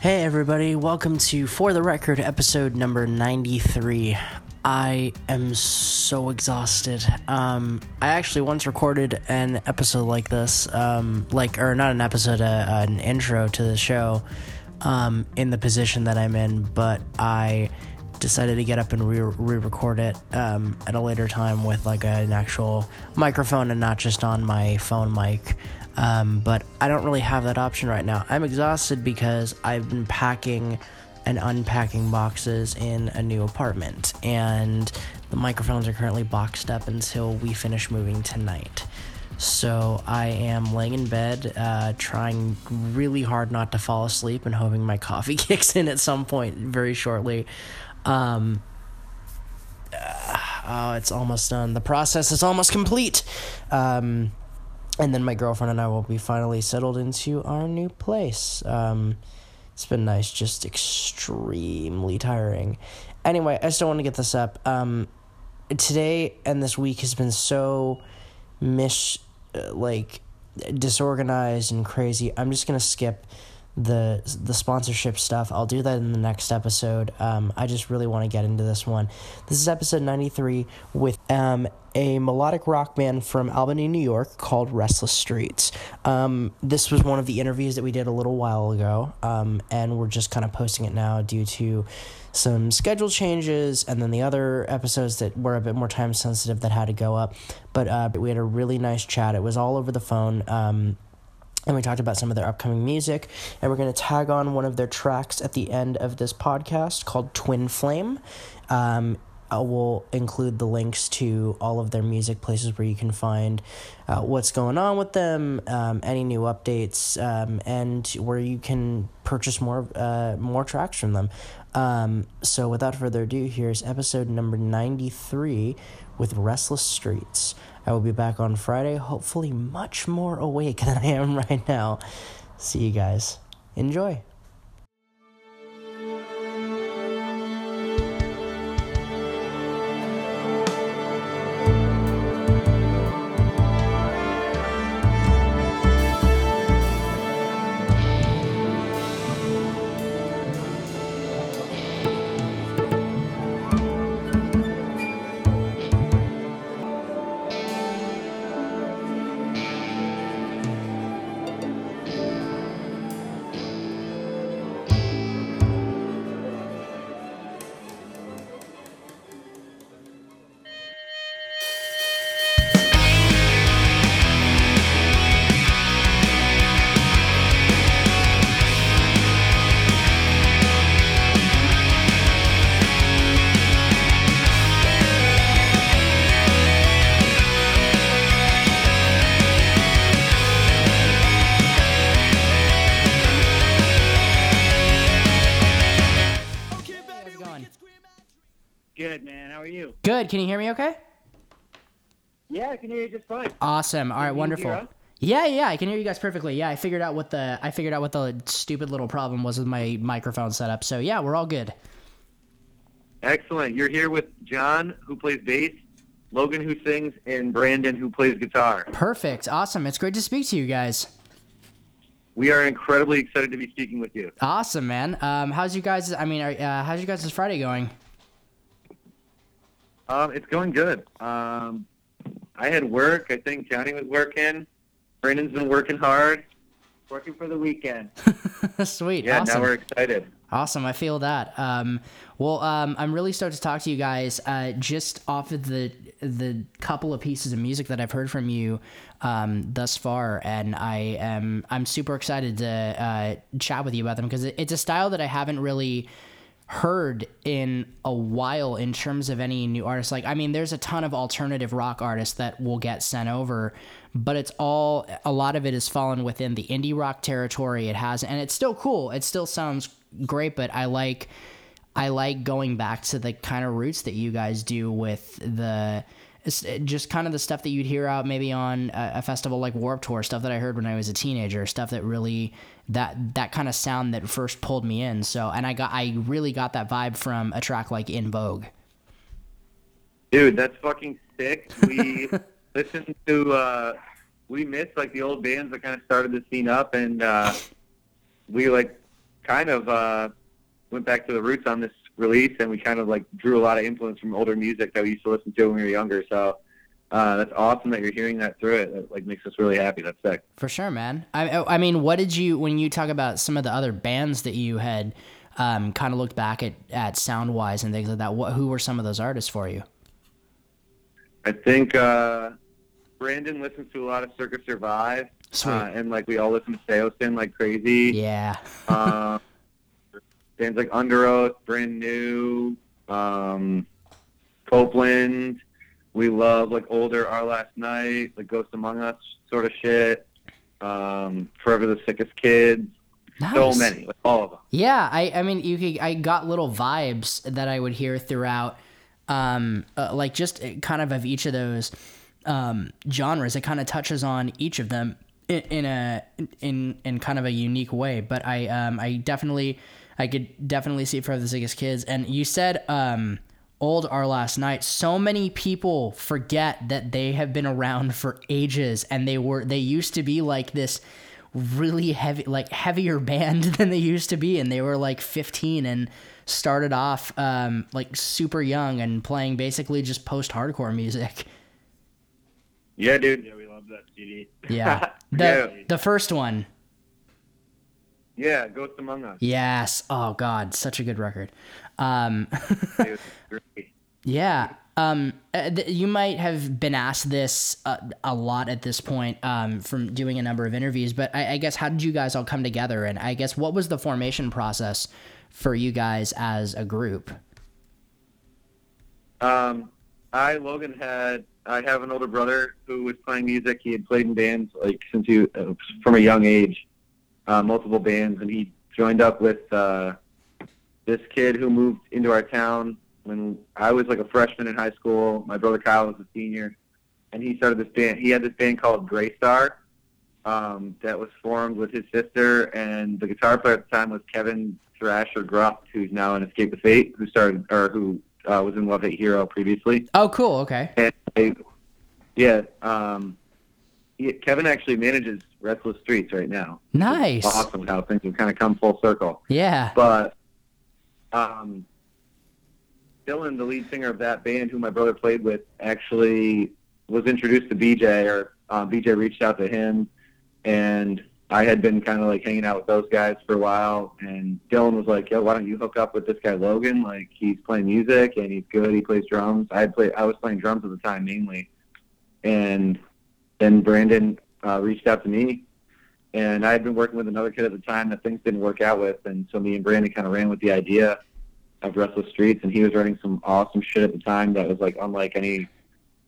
Hey everybody, welcome to For the Record episode number 93. I am so exhausted. Um, I actually once recorded an episode like this, um, like, or not an episode, uh, an intro to the show, um, in the position that I'm in, but I decided to get up and re record it, um, at a later time with like an actual microphone and not just on my phone mic. Um, but I don't really have that option right now. I'm exhausted because I've been packing and unpacking boxes in a new apartment, and the microphones are currently boxed up until we finish moving tonight. So I am laying in bed, uh, trying really hard not to fall asleep and hoping my coffee kicks in at some point very shortly. Um, uh, oh, it's almost done. The process is almost complete. Um, and then my girlfriend and I will be finally settled into our new place. Um, it's been nice, just extremely tiring. Anyway, I still want to get this up. Um, today and this week has been so mis uh, like disorganized and crazy. I'm just gonna skip the the sponsorship stuff. I'll do that in the next episode. Um, I just really want to get into this one. This is episode 93 with um, a melodic rock band from Albany, New York called Restless Streets. Um, this was one of the interviews that we did a little while ago, um, and we're just kind of posting it now due to some schedule changes and then the other episodes that were a bit more time sensitive that had to go up. But uh, we had a really nice chat. It was all over the phone. And we talked about some of their upcoming music and we're going to tag on one of their tracks at the end of this podcast called twin flame um, I will include the links to all of their music places where you can find uh, what's going on with them, um, any new updates, um, and where you can purchase more uh, more tracks from them. Um, so, without further ado, here's episode number 93 with Restless Streets. I will be back on Friday, hopefully, much more awake than I am right now. See you guys. Enjoy. Good. Can you hear me okay? Yeah, I can hear you just fine. Awesome. All right, wonderful. Yeah, yeah, I can hear you guys perfectly. Yeah, I figured out what the I figured out what the stupid little problem was with my microphone setup. So yeah, we're all good. Excellent. You're here with John, who plays bass, Logan, who sings, and Brandon, who plays guitar. Perfect. Awesome. It's great to speak to you guys. We are incredibly excited to be speaking with you. Awesome, man. Um, how's you guys? I mean, are, uh, how's you guys' Friday going? Um, it's going good. Um, I had work. I think Johnny was working. Brandon's been working hard. Working for the weekend. Sweet. Yeah, awesome. now we're excited. Awesome. I feel that. Um, well, um, I'm really stoked to talk to you guys. Uh, just off of the the couple of pieces of music that I've heard from you um, thus far, and I am I'm super excited to uh, chat with you about them because it's a style that I haven't really heard in a while in terms of any new artists. Like, I mean, there's a ton of alternative rock artists that will get sent over, but it's all a lot of it has fallen within the indie rock territory. It has, and it's still cool. It still sounds great, but I like. I like going back to the kind of roots that you guys do with the just kind of the stuff that you'd hear out maybe on a, a festival like Warped Tour, stuff that I heard when I was a teenager, stuff that really that that kind of sound that first pulled me in. So, and I got I really got that vibe from a track like In Vogue. Dude, that's fucking sick. We listened to, uh, we missed like the old bands that kind of started the scene up, and uh, we like kind of uh, went back to the roots on this release, and we kind of like drew a lot of influence from older music that we used to listen to when we were younger. So uh, that's awesome that you're hearing that through it. That like makes us really happy. That's sick. For sure, man. I, I mean, what did you when you talk about some of the other bands that you had um, kind of looked back at at sound wise and things like that? What who were some of those artists for you? I think uh, Brandon listens to a lot of Circa Survive, Sweet. uh, and like we all listen to Saosin like crazy. Yeah. uh, bands like Underoath, Brand New, um, Copeland. We love like older Our Last Night, like Ghost Among Us sort of shit. Um, Forever the Sickest Kids. So many, like all of them. Yeah, I, I mean, you could, I got little vibes that I would hear throughout, um, uh, like just uh, kind of of each of those um, genres. It kind of touches on each of them in, in a in in kind of a unique way. But I um, I definitely I could definitely see it for the sickest kids. And you said um, old Our Last Night. So many people forget that they have been around for ages, and they were they used to be like this really heavy like heavier band than they used to be and they were like 15 and started off um like super young and playing basically just post hardcore music Yeah, dude. Yeah, we love that CD. yeah the Yeah. the first one Yeah, Ghost Among Us. yes oh god such a good record um It was great. Yeah. Um, uh, you might have been asked this uh, a lot at this point um, from doing a number of interviews, but I, I guess how did you guys all come together? And I guess what was the formation process for you guys as a group? Um, I Logan had I have an older brother who was playing music. He had played in bands like since he uh, from a young age, uh, multiple bands, and he joined up with uh, this kid who moved into our town when I was like a freshman in high school. My brother Kyle was a senior, and he started this band. He had this band called Gray Star um, that was formed with his sister, and the guitar player at the time was Kevin Thrasher Gruft, who's now in Escape the Fate, who started or who uh, was in Love Hate Hero previously. Oh, cool. Okay. And they, yeah, um, he, Kevin actually manages Restless Streets right now. Nice. Awesome how things have kind of come full circle. Yeah. But um, Dylan, the lead singer of that band, who my brother played with, actually was introduced to BJ, or uh, BJ reached out to him, and I had been kind of like hanging out with those guys for a while, and Dylan was like, "Yo, why don't you hook up with this guy Logan? Like, he's playing music and he's good. He plays drums. I had play. I was playing drums at the time mainly, and then Brandon uh, reached out to me, and I had been working with another kid at the time that things didn't work out with, and so me and Brandon kind of ran with the idea of Restless Streets, and he was writing some awesome shit at the time that was like unlike any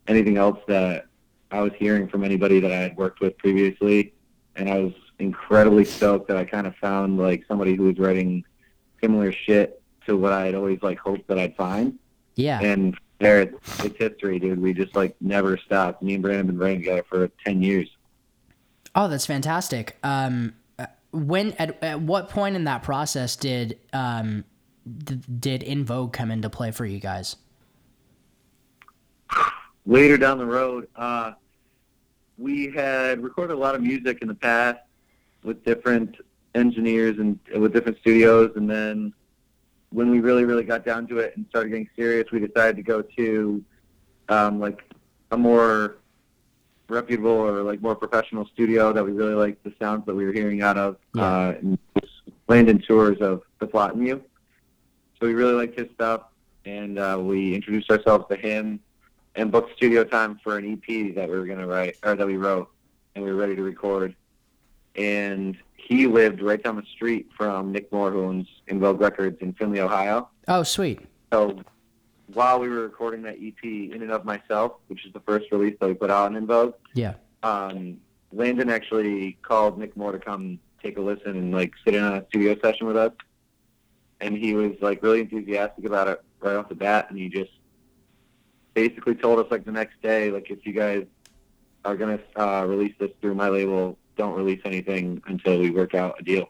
anything else that I was hearing from anybody that I had worked with previously, and I was incredibly stoked that I kind of found like somebody who was writing similar shit to what I had always like hoped that I'd find, Yeah. and there it's, it's history, dude. We just like never stopped. Me and Brandon have been writing together for ten years. Oh, that's fantastic. Um, uh, when at, at what point in that process did um, did In Vogue come into play for you guys? later down the road, uh, we had recorded a lot of music in the past with different engineers and with different studios, and then when we really, really got down to it and started getting serious, we decided to go to um, like a more reputable or like more professional studio that we really liked the sounds that we were hearing out of, Yeah. uh, and Landon Tewers of The Plot in You. So we really liked his stuff, and uh, we introduced ourselves to him and booked studio time for an EP that we were gonna write or that we wrote, and we were ready to record. And he lived right down the street from Nick Moore, who owns In Vogue Records in Findlay, Ohio. Oh, sweet. So while we were recording that EP, in and of myself, which is the first release that we put out on In Vogue, Yeah. um, Landon actually called Nick Moore to come take a listen and like sit in on a studio session with us. And he was like really enthusiastic about it right off the bat, and he just basically told us like the next day, like if you guys are gonna uh, release this through my label, don't release anything until we work out a deal.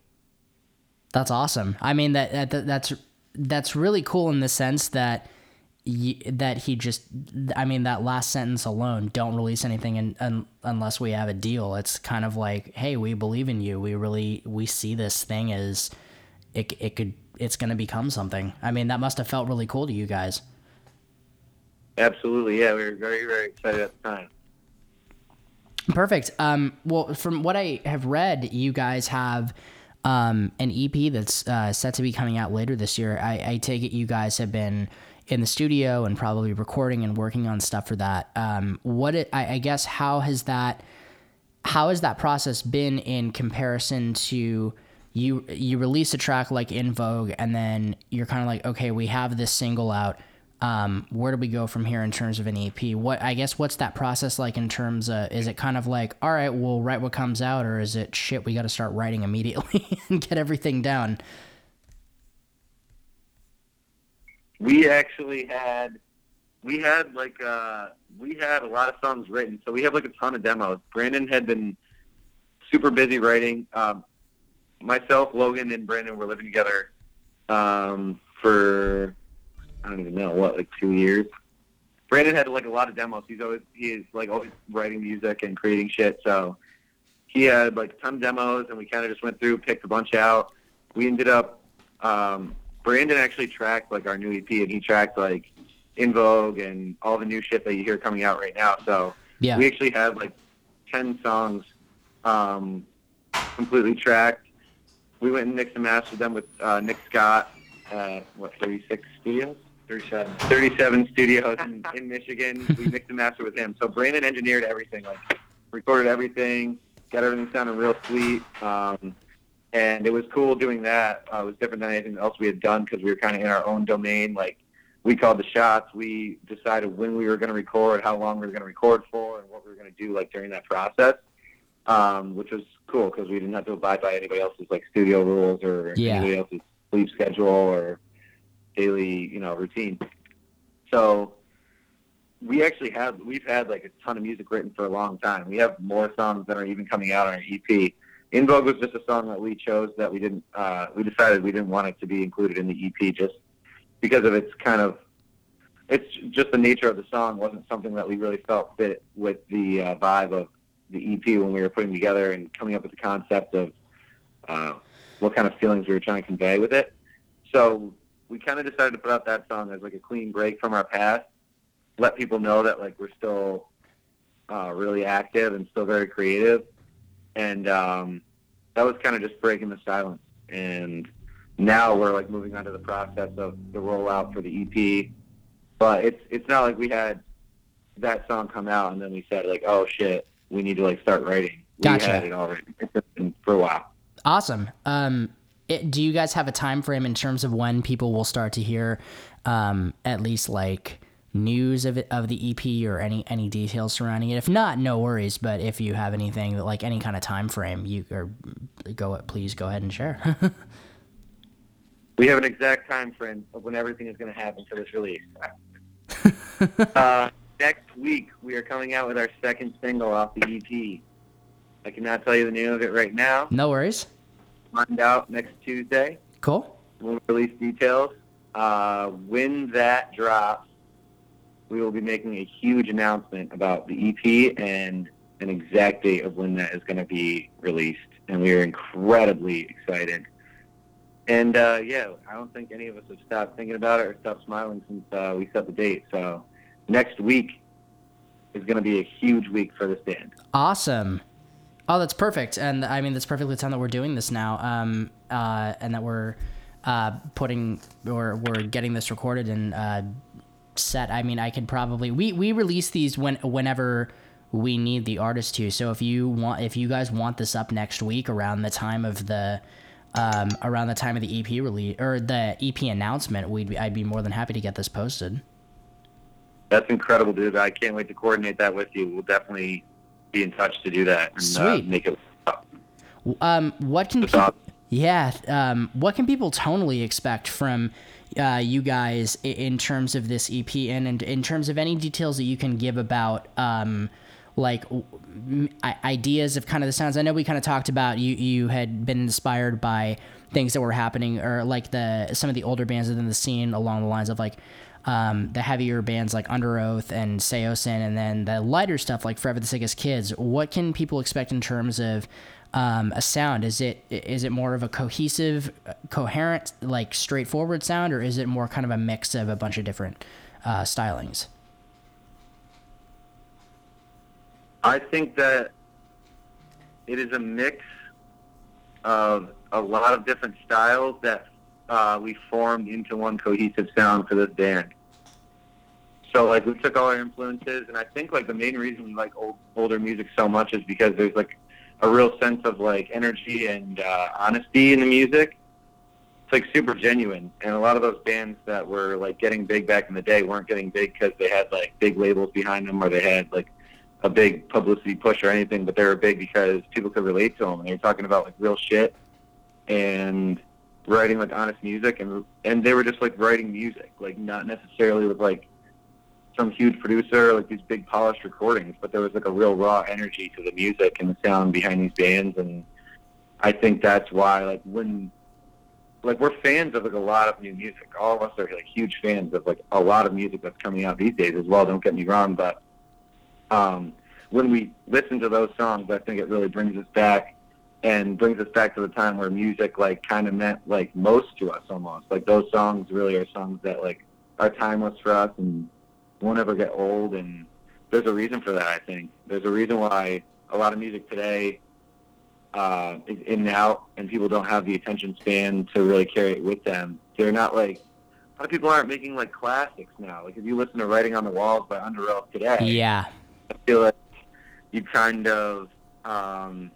That's awesome. I mean that, that that's that's really cool in the sense that that he just I mean that last sentence alone, don't release anything in, un, unless we have a deal. It's kind of like, hey, we believe in you. We really we see this thing as it it could it's going to become something. I mean, that must have felt really cool to you guys. Absolutely, yeah. We were very very excited at the time. Perfect. Um, well, from what I have read, you guys have um, an EP that's uh, set to be coming out later this year. I, I take it you guys have been in the studio and probably recording and working on stuff for that. Um, what it, I, I guess how has that how has that process been in comparison to you you release a track like In Vogue and then you're kind of like okay we have this single out um, where do we go from here in terms of an EP? What I guess what's that process like in terms of is it kind of like all right we'll write what comes out or is it shit we got to start writing immediately and get everything down? We actually had we had like uh we had a lot of songs written, so we have like a ton of demos. Brandon had been super busy writing. Um, myself, Logan, and Brandon were living together um, for I don't even know what, like two years. Brandon had like a lot of demos. He's always he's like always writing music and creating shit. So he had like a ton of demos, and we kind of just went through, picked a bunch out. We ended up. Um, Brandon actually tracked like our new EP, and he tracked like In Vogue and all the new shit that you hear coming out right now. So Yeah. we actually have like ten songs um, completely tracked. We went and mixed and mastered them with uh, Nick Scott at what 36 studios. 37. 37 studios in, in Michigan. We mixed and mastered with him. So Brandon engineered everything, like recorded everything, got everything sounding real sweet. Um, and it was cool doing that. Uh, it was different than anything else we had done because we were kind of in our own domain. Like we called the shots. We decided when we were going to record, how long we were going to record for, and what we were going to do like during that process. Um, which was cool because we didn't have to abide by anybody else's like studio rules or Yeah. anybody else's sleep schedule or daily, you know, routine. So we actually have we've had like a ton of music written for a long time. We have more songs that are even coming out on our EP. In Vogue was just a song that we chose that we didn't uh, we decided we didn't want it to be included in the EP just because of its kind of it's just the nature of the song wasn't something that we really felt fit with the uh, vibe of the EP when we were putting together and coming up with the concept of uh, what kind of feelings we were trying to convey with it. So we kind of decided to put out that song as like a clean break from our past, let people know that like we're still uh, really active and still very creative, and um, that was kind of just breaking the silence. And now we're like moving on to the process of the rollout for the EP, but it's it's not like we had that song come out and then we said like, oh shit, we need to like start writing. Gotcha. We had it already for a while. Awesome. Um, it, do you guys have a time frame in terms of when people will start to hear um, at least like news of it, of the EP or any any details surrounding it? If not, no worries. But if you have anything that like any kind of time frame, you or go please go ahead and share. We have an exact time frame of when everything is going to happen for this release. uh, next week, we are coming out with our second single off the EP. I cannot tell you the name of it right now. no worries. Find out next Tuesday. Cool. We'll release details. Uh, when that drops, we will be making a huge announcement about the EP and an exact date of when that is going to be released. And we are incredibly excited. And uh, yeah, I don't think any of us have stopped thinking about it or stopped smiling since uh, we set the date. So next week is going to be a huge week for this band. Awesome. Oh, that's perfect. And I mean, that's perfectly the time that we're doing this now. Um, uh, and that we're uh, putting or we're getting this recorded and uh, set. I mean, I could probably we we release these when whenever we need the artist to. So if you want, if you guys want this up next week around the time of the um, around the time of the EP release or the EP announcement, we'd be, I'd be more than happy to get this posted. That's incredible, dude. I can't wait to coordinate that with you. We'll definitely be in touch to do that and uh, make it. Um, what can people? Yeah. Um, what can people tonally expect from uh, you guys in terms of this EP and in, in terms of any details that you can give about um, like ideas of kind of the sounds? I know we kind of talked about you. You had been inspired by things that were happening or like the some of the older bands within the scene along the lines of like. Um, the heavier bands like Underoath and Saosin, and then the lighter stuff like Forever the Sickest Kids. What can people expect in terms of um, a sound? Is it is it more of a cohesive, coherent, like straightforward sound, or is it more kind of a mix of a bunch of different uh, stylings? I think that it is a mix of a lot of different styles that uh, we formed into one cohesive sound for this band. So like we took all our influences, and I think like the main reason we like old, older music so much is because there's like a real sense of like energy and uh, honesty in the music. It's like super genuine, and a lot of those bands that were like getting big back in the day weren't getting big because they had like big labels behind them or they had like a big publicity push or anything, but they were big because people could relate to them, and they were talking about like real shit and writing like honest music, and and they were just like writing music, like not necessarily with like some huge producer, like these big polished recordings, but there was like a real raw energy to the music and the sound behind these bands, and I think that's why like when like we're fans of like a lot of new music. All of us are like huge fans of like a lot of music that's coming out these days as well. Don't get me wrong, but um, when we listen to those songs, I think it really brings us back and brings us back to the time where music like kind of meant like most to us almost. Like those songs really are songs that like are timeless for us and won't ever get old. And there's a reason for that. I think there's a reason why a lot of music today uh, is in and out, and people don't have the attention span to really carry it with them. They're not like a lot of people aren't making like classics now. Like if you listen to "Writing on the Walls" by Underoath today, Yeah. I feel like you kind of um,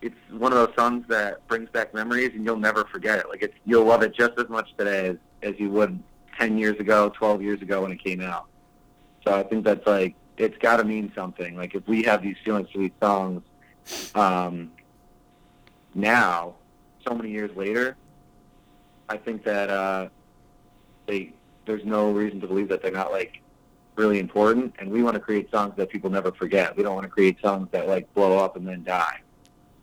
it's one of those songs that brings back memories and you'll never forget it. Like it's you'll love it just as much today as, as you would ten years ago, twelve years ago when it came out. So I think that's like it's got to mean something. Like if we have these feelings for these songs um, now, so many years later, I think that uh, they there's no reason to believe that they're not like really important. And we want to create songs that people never forget. We don't want to create songs that like blow up and then die.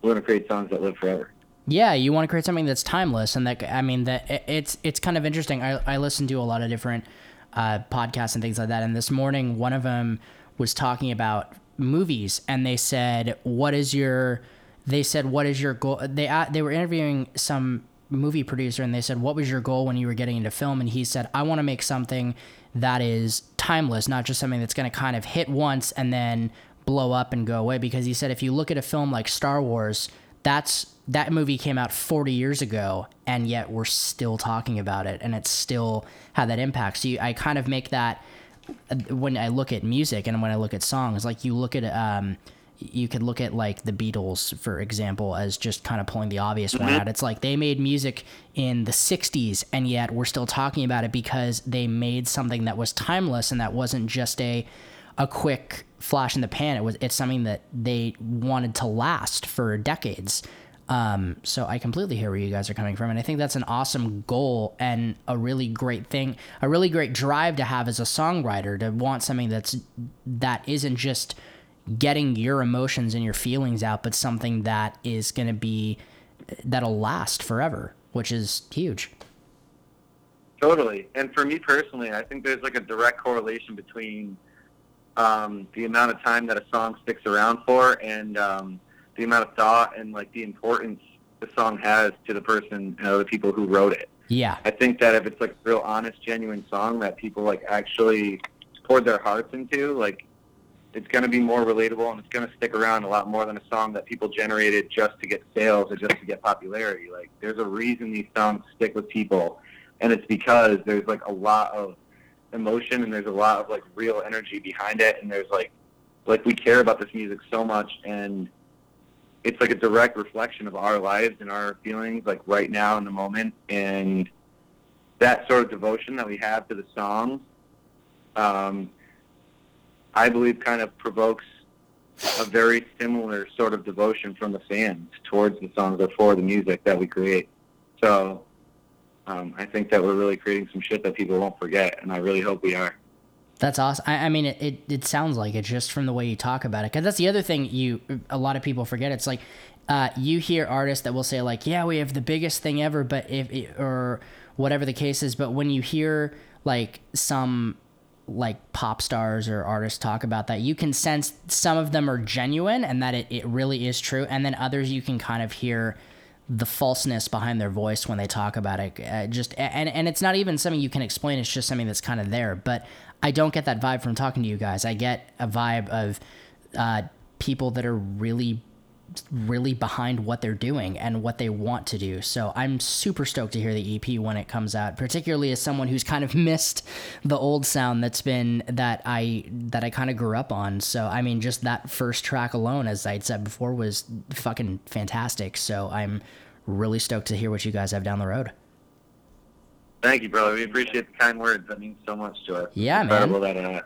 We want to create songs that live forever. Yeah, you want to create something that's timeless, and that I mean that it's it's kind of interesting. I I listen to a lot of different uh, podcasts and things like that, and this morning one of them was talking about movies, and they said, "What is your?" They said, "What is your goal?" They a- they were interviewing some movie producer, and they said, "What was your goal when you were getting into film?" And he said, "I want to make something that is timeless, not just something that's going to kind of hit once and then blow up and go away." Because he said, if you look at a film like Star Wars, that's that movie came out 40 years ago and yet we're still talking about it and it's still had that impact so you, i kind of make that uh, when i look at music and when i look at songs like you look at um you could look at like the beatles for example as just kind of pulling the obvious one out it's like they made music in the 60s and yet we're still talking about it because they made something that was timeless and that wasn't just a a quick flash in the pan. It was it's something that they wanted to last for decades. Um, so I completely hear where you guys are coming from, and I think that's an awesome goal and a really great thing, a really great drive to have as a songwriter to want something that's that isn't just getting your emotions and your feelings out, but something that is going to be that'll last forever, which is huge. Totally. And for me personally, I think there's like a direct correlation between um, the amount of time that a song sticks around for and um, the amount of thought and like the importance the song has to the person, uh, the people who wrote it. Yeah, I think that if it's like a real honest, genuine song that people like actually poured their hearts into, like it's going to be more relatable and it's going to stick around a lot more than a song that people generated just to get sales or just to get popularity. Like there's a reason these songs stick with people, and it's because there's like a lot of emotion and there's a lot of like real energy behind it, and there's like like we care about this music so much and it's like a direct reflection of our lives and our feelings like right now in the moment. And that sort of devotion that we have to the songs um, i believe kind of provokes a very similar sort of devotion from the fans towards the songs or for the music that we create. So um, i think that we're really creating some shit that people won't forget and i really hope we are That's awesome. I, I mean, it, it, it sounds like it just from the way you talk about it. Because that's the other thing you a lot of people forget. It's like uh, you hear artists that will say like, "Yeah, we have the biggest thing ever," but if or whatever the case is. But when you hear like some like pop stars or artists talk about that you can sense some of them are genuine and that it, it really is true and then others you can kind of hear the falseness behind their voice when they talk about it uh, just and and it's not even something you can explain it's just something that's kind of there but i don't get that vibe from talking to you guys i get a vibe of uh, people that are really really behind what they're doing and what they want to do. So I'm super stoked to hear the EP when it comes out, particularly as someone who's kind of missed the old sound that's been that I that I kind of grew up on. So I mean just that first track alone as I'd said before was fucking fantastic. So I'm really stoked to hear what you guys have down the road. Thank you, brother. We appreciate the kind words. That means so much to us. Yeah, it's man. incredible that uh,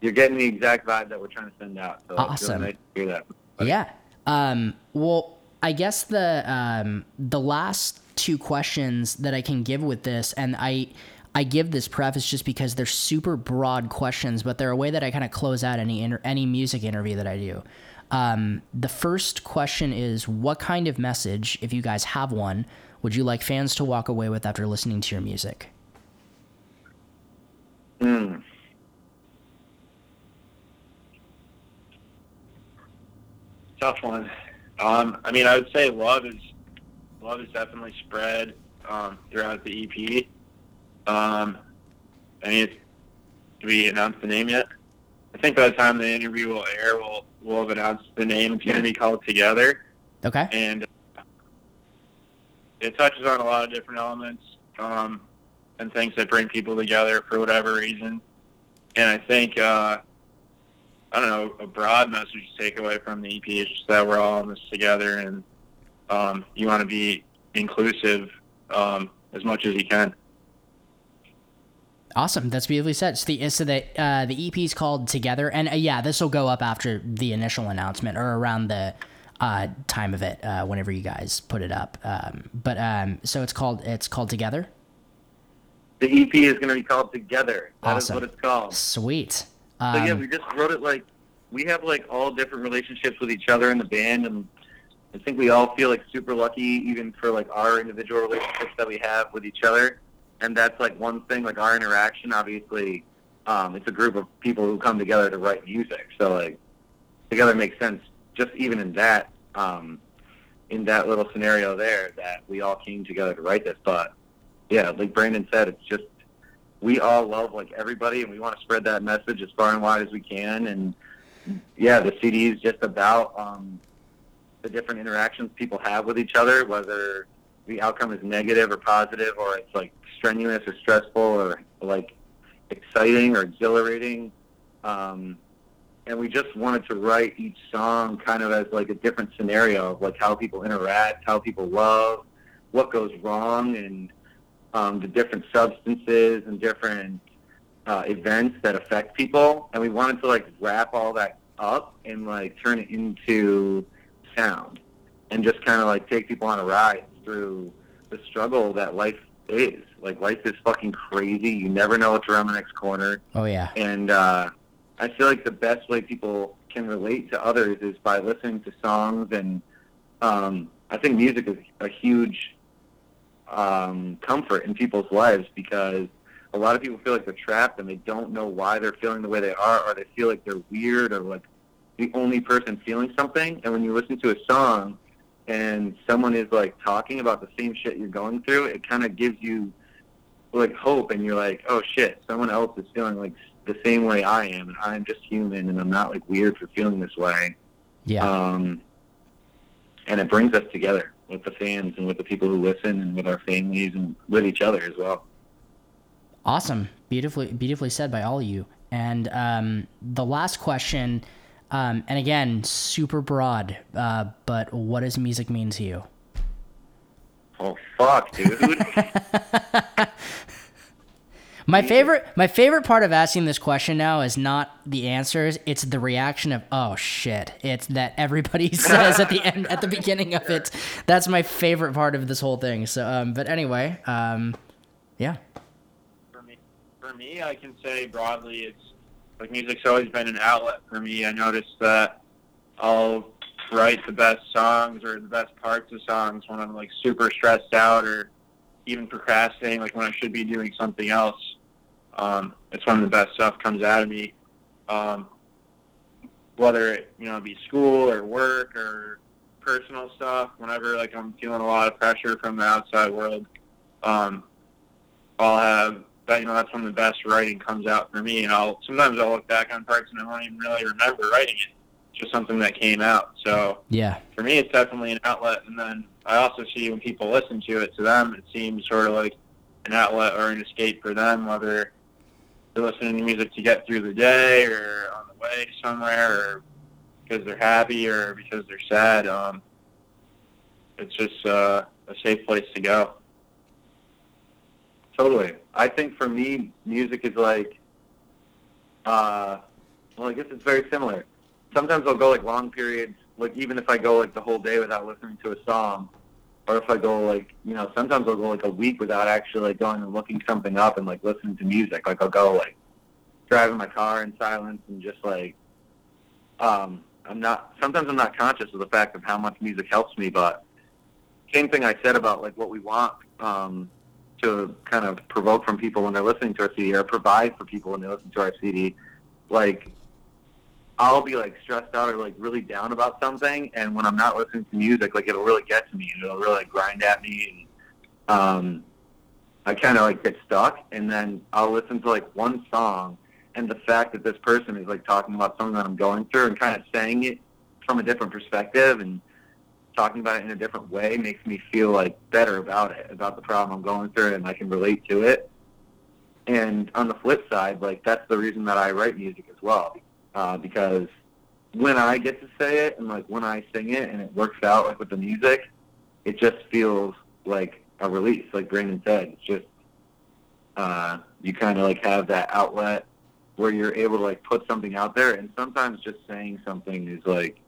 you're getting the exact vibe that we're trying to send out. So Awesome. nice to hear that. Yeah. Um, well, I guess the um, the last two questions that I can give with this, and I I give this preface just because they're super broad questions, but they're a way that I kind of close out any inter- any music interview that I do. Um, the first question is, what kind of message, if you guys have one, would you like fans to walk away with after listening to your music? Hmm. tough one. Um, I mean, I would say love is love is definitely spread um, throughout the EP. Um, I mean, it's, do we announce the name yet? I think by the time the interview will air, we'll we'll have announced the name. It's going to be called Together, Okay. and it touches on a lot of different elements um, and things that bring people together for whatever reason. And I think uh, I don't know a broad message to take away from the EP is just that we're all in this together, and um, you want to be inclusive um, as much as you can. Awesome. That's beautifully said. So the so the uh, the EP is called Together, and uh, yeah, this will go up after the initial announcement or around the uh, time of it, uh, whenever you guys put it up. Um, but um, so it's called it's called Together. The EP is going to be called Together. That is Awesome. what it's called. Sweet. So Um, yeah, we just wrote it like we have like all different relationships with each other in the band, and I think we all feel like super lucky, even for like our individual relationships that we have with each other. And that's like one thing, like our interaction. Obviously, um, it's a group of people who come together to write music, so like together makes sense. Just even in that, um, in that little scenario there, that we all came together to write this. But yeah, like Brandon said, it's just we all love like everybody, and we want to spread that message as far and wide as we can. And yeah, the CD is just about um, the different interactions people have with each other, whether the outcome is negative or positive, or it's like strenuous or stressful, or like exciting or exhilarating. Um, and we just wanted to write each song kind of as like a different scenario of like how people interact, how people love, what goes wrong, and um, the different substances and different uh, events that affect people, and we wanted to like wrap all that up and like turn it into sound, and just kind of like take people on a ride through the struggle that life is. Like life is fucking crazy. You never know what's around the next corner, oh yeah. and uh, I feel like the best way people can relate to others is by listening to songs, and um, I think music is a huge um, comfort in people's lives because a lot of people feel like they're trapped and they don't know why they're feeling the way they are, or they feel like they're weird or like the only person feeling something. And when you listen to a song and someone is like talking about the same shit you're going through, it kind of gives you like hope, and you're like, oh shit, someone else is feeling like the same way I am, and I'm just human, and I'm not like weird for feeling this way. Yeah. Um, and it brings us together with the fans and with the people who listen and with our families and with each other as well. Awesome. Beautifully beautifully said by all of you. And um, the last question, um, and again, super broad, uh, but what does music mean to you? Oh fuck, dude! My favorite my favorite part of asking this question now is not the answers, it's the reaction of oh shit. It's that everybody says at the end at the beginning of it. That's my favorite part of this whole thing. So um but anyway, um yeah. for me, for me, I can say broadly, it's like music's always been an outlet for me. I noticed that I'll write the best songs or the best parts of songs when I'm like super stressed out or even procrastinating, like when I should be doing something else. Um, it's when the best stuff comes out of me. Um, whether it you know be school or work or personal stuff, whenever like I'm feeling a lot of pressure from the outside world, um, I'll have that you know that's when the best writing comes out for me. And I'll sometimes I'll look back on parts and I won't even really remember writing it. It's just something that came out. So Yeah. for me, it's definitely an outlet. And then I also see when people listen to it, to them, it seems sort of like an outlet or an escape for them, whether they're listening to music to get through the day or on the way somewhere or because they're happy or because they're sad. Um, it's just uh, a safe place to go. Totally. I think for me, music is like, uh, well, I guess it's very similar. Sometimes I'll go like long periods, like even if I go like the whole day without listening to a song, or if I go like, you know, sometimes I'll go like a week without actually like going and looking something up and like listening to music. Like I'll go like driving my car in silence and just like, um, I'm not. Sometimes I'm not conscious of the fact of how much music helps me, but same thing I said about like what we want. Um, to kind of provoke from people when they're listening to our CD or provide for people when they listen to our CD. Like, I'll be like stressed out or like really down about something, and when I'm not listening to music, like it'll really get to me it'll really like, grind at me, and um, I kind of like get stuck. And then I'll listen to like one song, and the fact that this person is like talking about something that I'm going through and kind of saying it from a different perspective and talking about it in a different way makes me feel like better about it, about the problem I'm going through, and I can relate to it. And on the flip side, like that's the reason that I write music as well, uh, because when I get to say it and like when I sing it and it works out like with the music, it just feels like a release. Like Brandon said, it's just uh, you kind of like have that outlet where you're able to like put something out there, and sometimes just saying something is like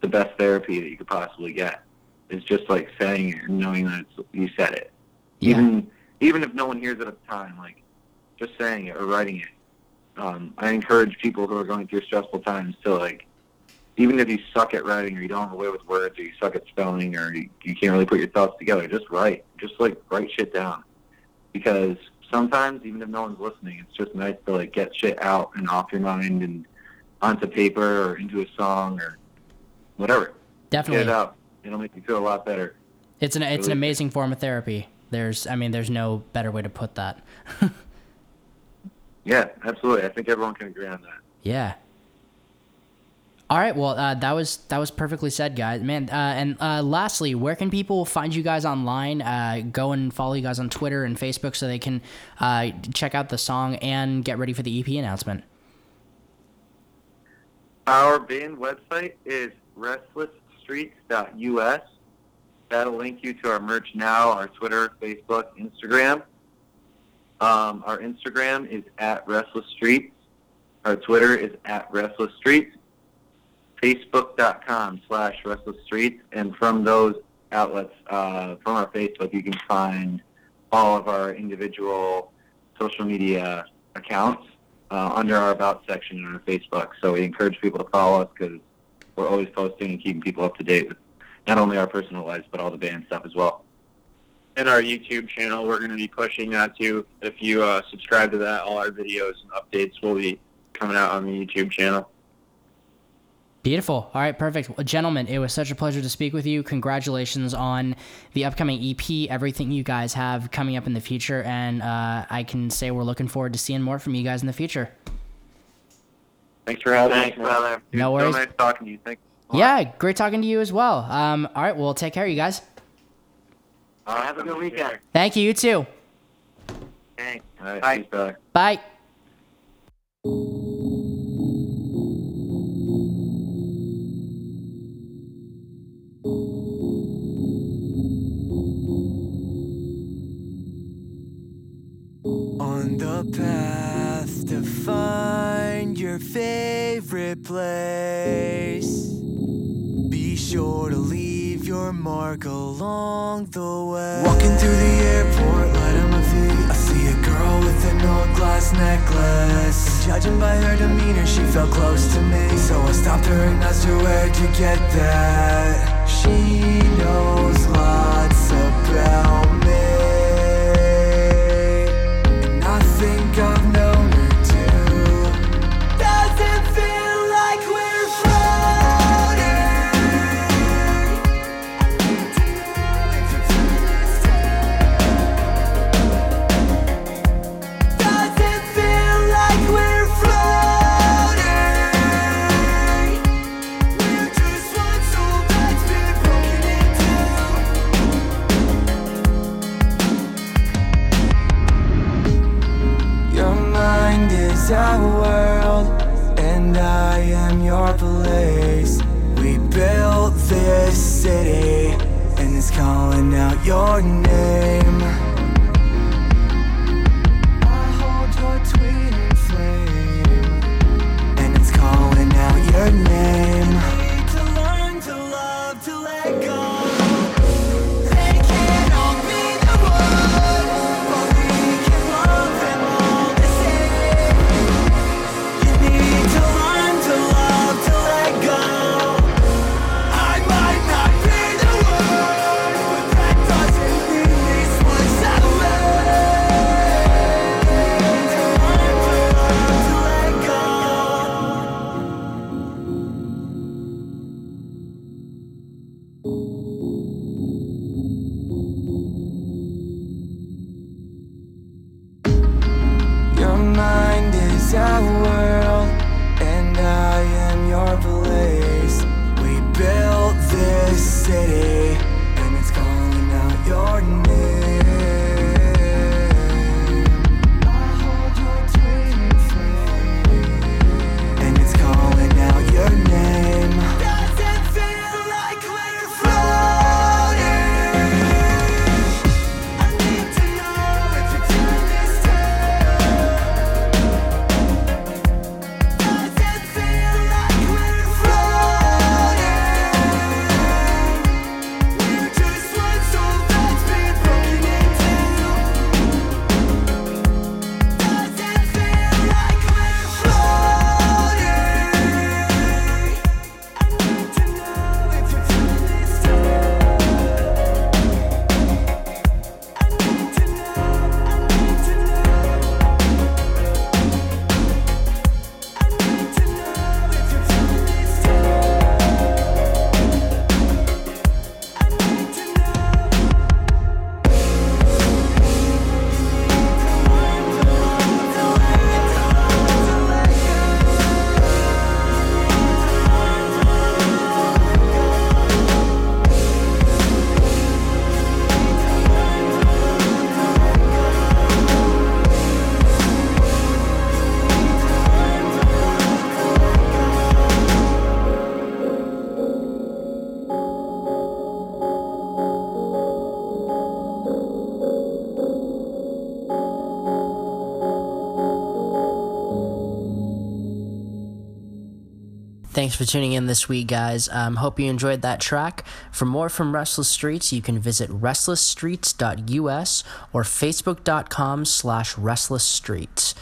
the best therapy that you could possibly get. It's just like saying it and knowing that it's, you said it. Yeah. Even even if no one hears it at the time, like just saying it or writing it. Um, I encourage people who are going through stressful times to like, even if you suck at writing or you don't have a way with words or you suck at spelling or you, you can't really put your thoughts together, just write. Just like write shit down. Because sometimes, even if no one's listening, it's just nice to like get shit out and off your mind and onto paper or into a song or whatever. Get Definitely. it out. It'll make you feel a lot better. It's an it's an amazing form of therapy. There's I mean there's no better way to put that. Yeah, absolutely. I think everyone can agree on that. yeah. All right, well, uh, that was that was perfectly said, guys. Man, uh, and uh, lastly, where can people find you guys online? Uh, go and follow you guys on Twitter and Facebook so they can uh, check out the song and get ready for the EP announcement. Our band website is restlessstreets.us. That'll link you to our merch now, our Twitter, Facebook, Instagram. Um, our Instagram is at Restless Streets. Our Twitter is at Restless Streets. Facebook.com slash Restless Streets. And from those outlets, uh, from our Facebook, you can find all of our individual social media accounts uh, under our About section on our Facebook. So we encourage people to follow us because we're always posting and keeping people up to date with not only our personal lives, but all the band stuff as well. And our YouTube channel, we're going to be pushing that too. If you uh, subscribe to that, all our videos and updates will be coming out on the YouTube channel. Beautiful. All right, perfect. Well, gentlemen, it was such a pleasure to speak with you. Congratulations on the upcoming EP, everything you guys have coming up in the future, and uh, I can say we're looking forward to seeing more from you guys in the future. Thanks for having me. Thanks, us. man. brother. No worries. So nice talking to you. Thanks. Yeah, great talking to you as well. Um, all right, well, take care, you guys. Uh, have a good weekend. Thank you. You too. Thanks. All right. Bye. Bye. On the path to find your favorite place. Be sure to leave your mark along the way. Walking through the airport, light on my feet. I see a girl with an old glass necklace. Judging by her demeanor, she felt close to me. So I stopped her and asked her where to get that. She knows this city and it's calling out your name. down. Thanks for tuning in this week, guys. Um, hope you enjoyed that track. For more from Restless Streets, you can visit restlessstreets.us or facebook.com slash restlessstreets.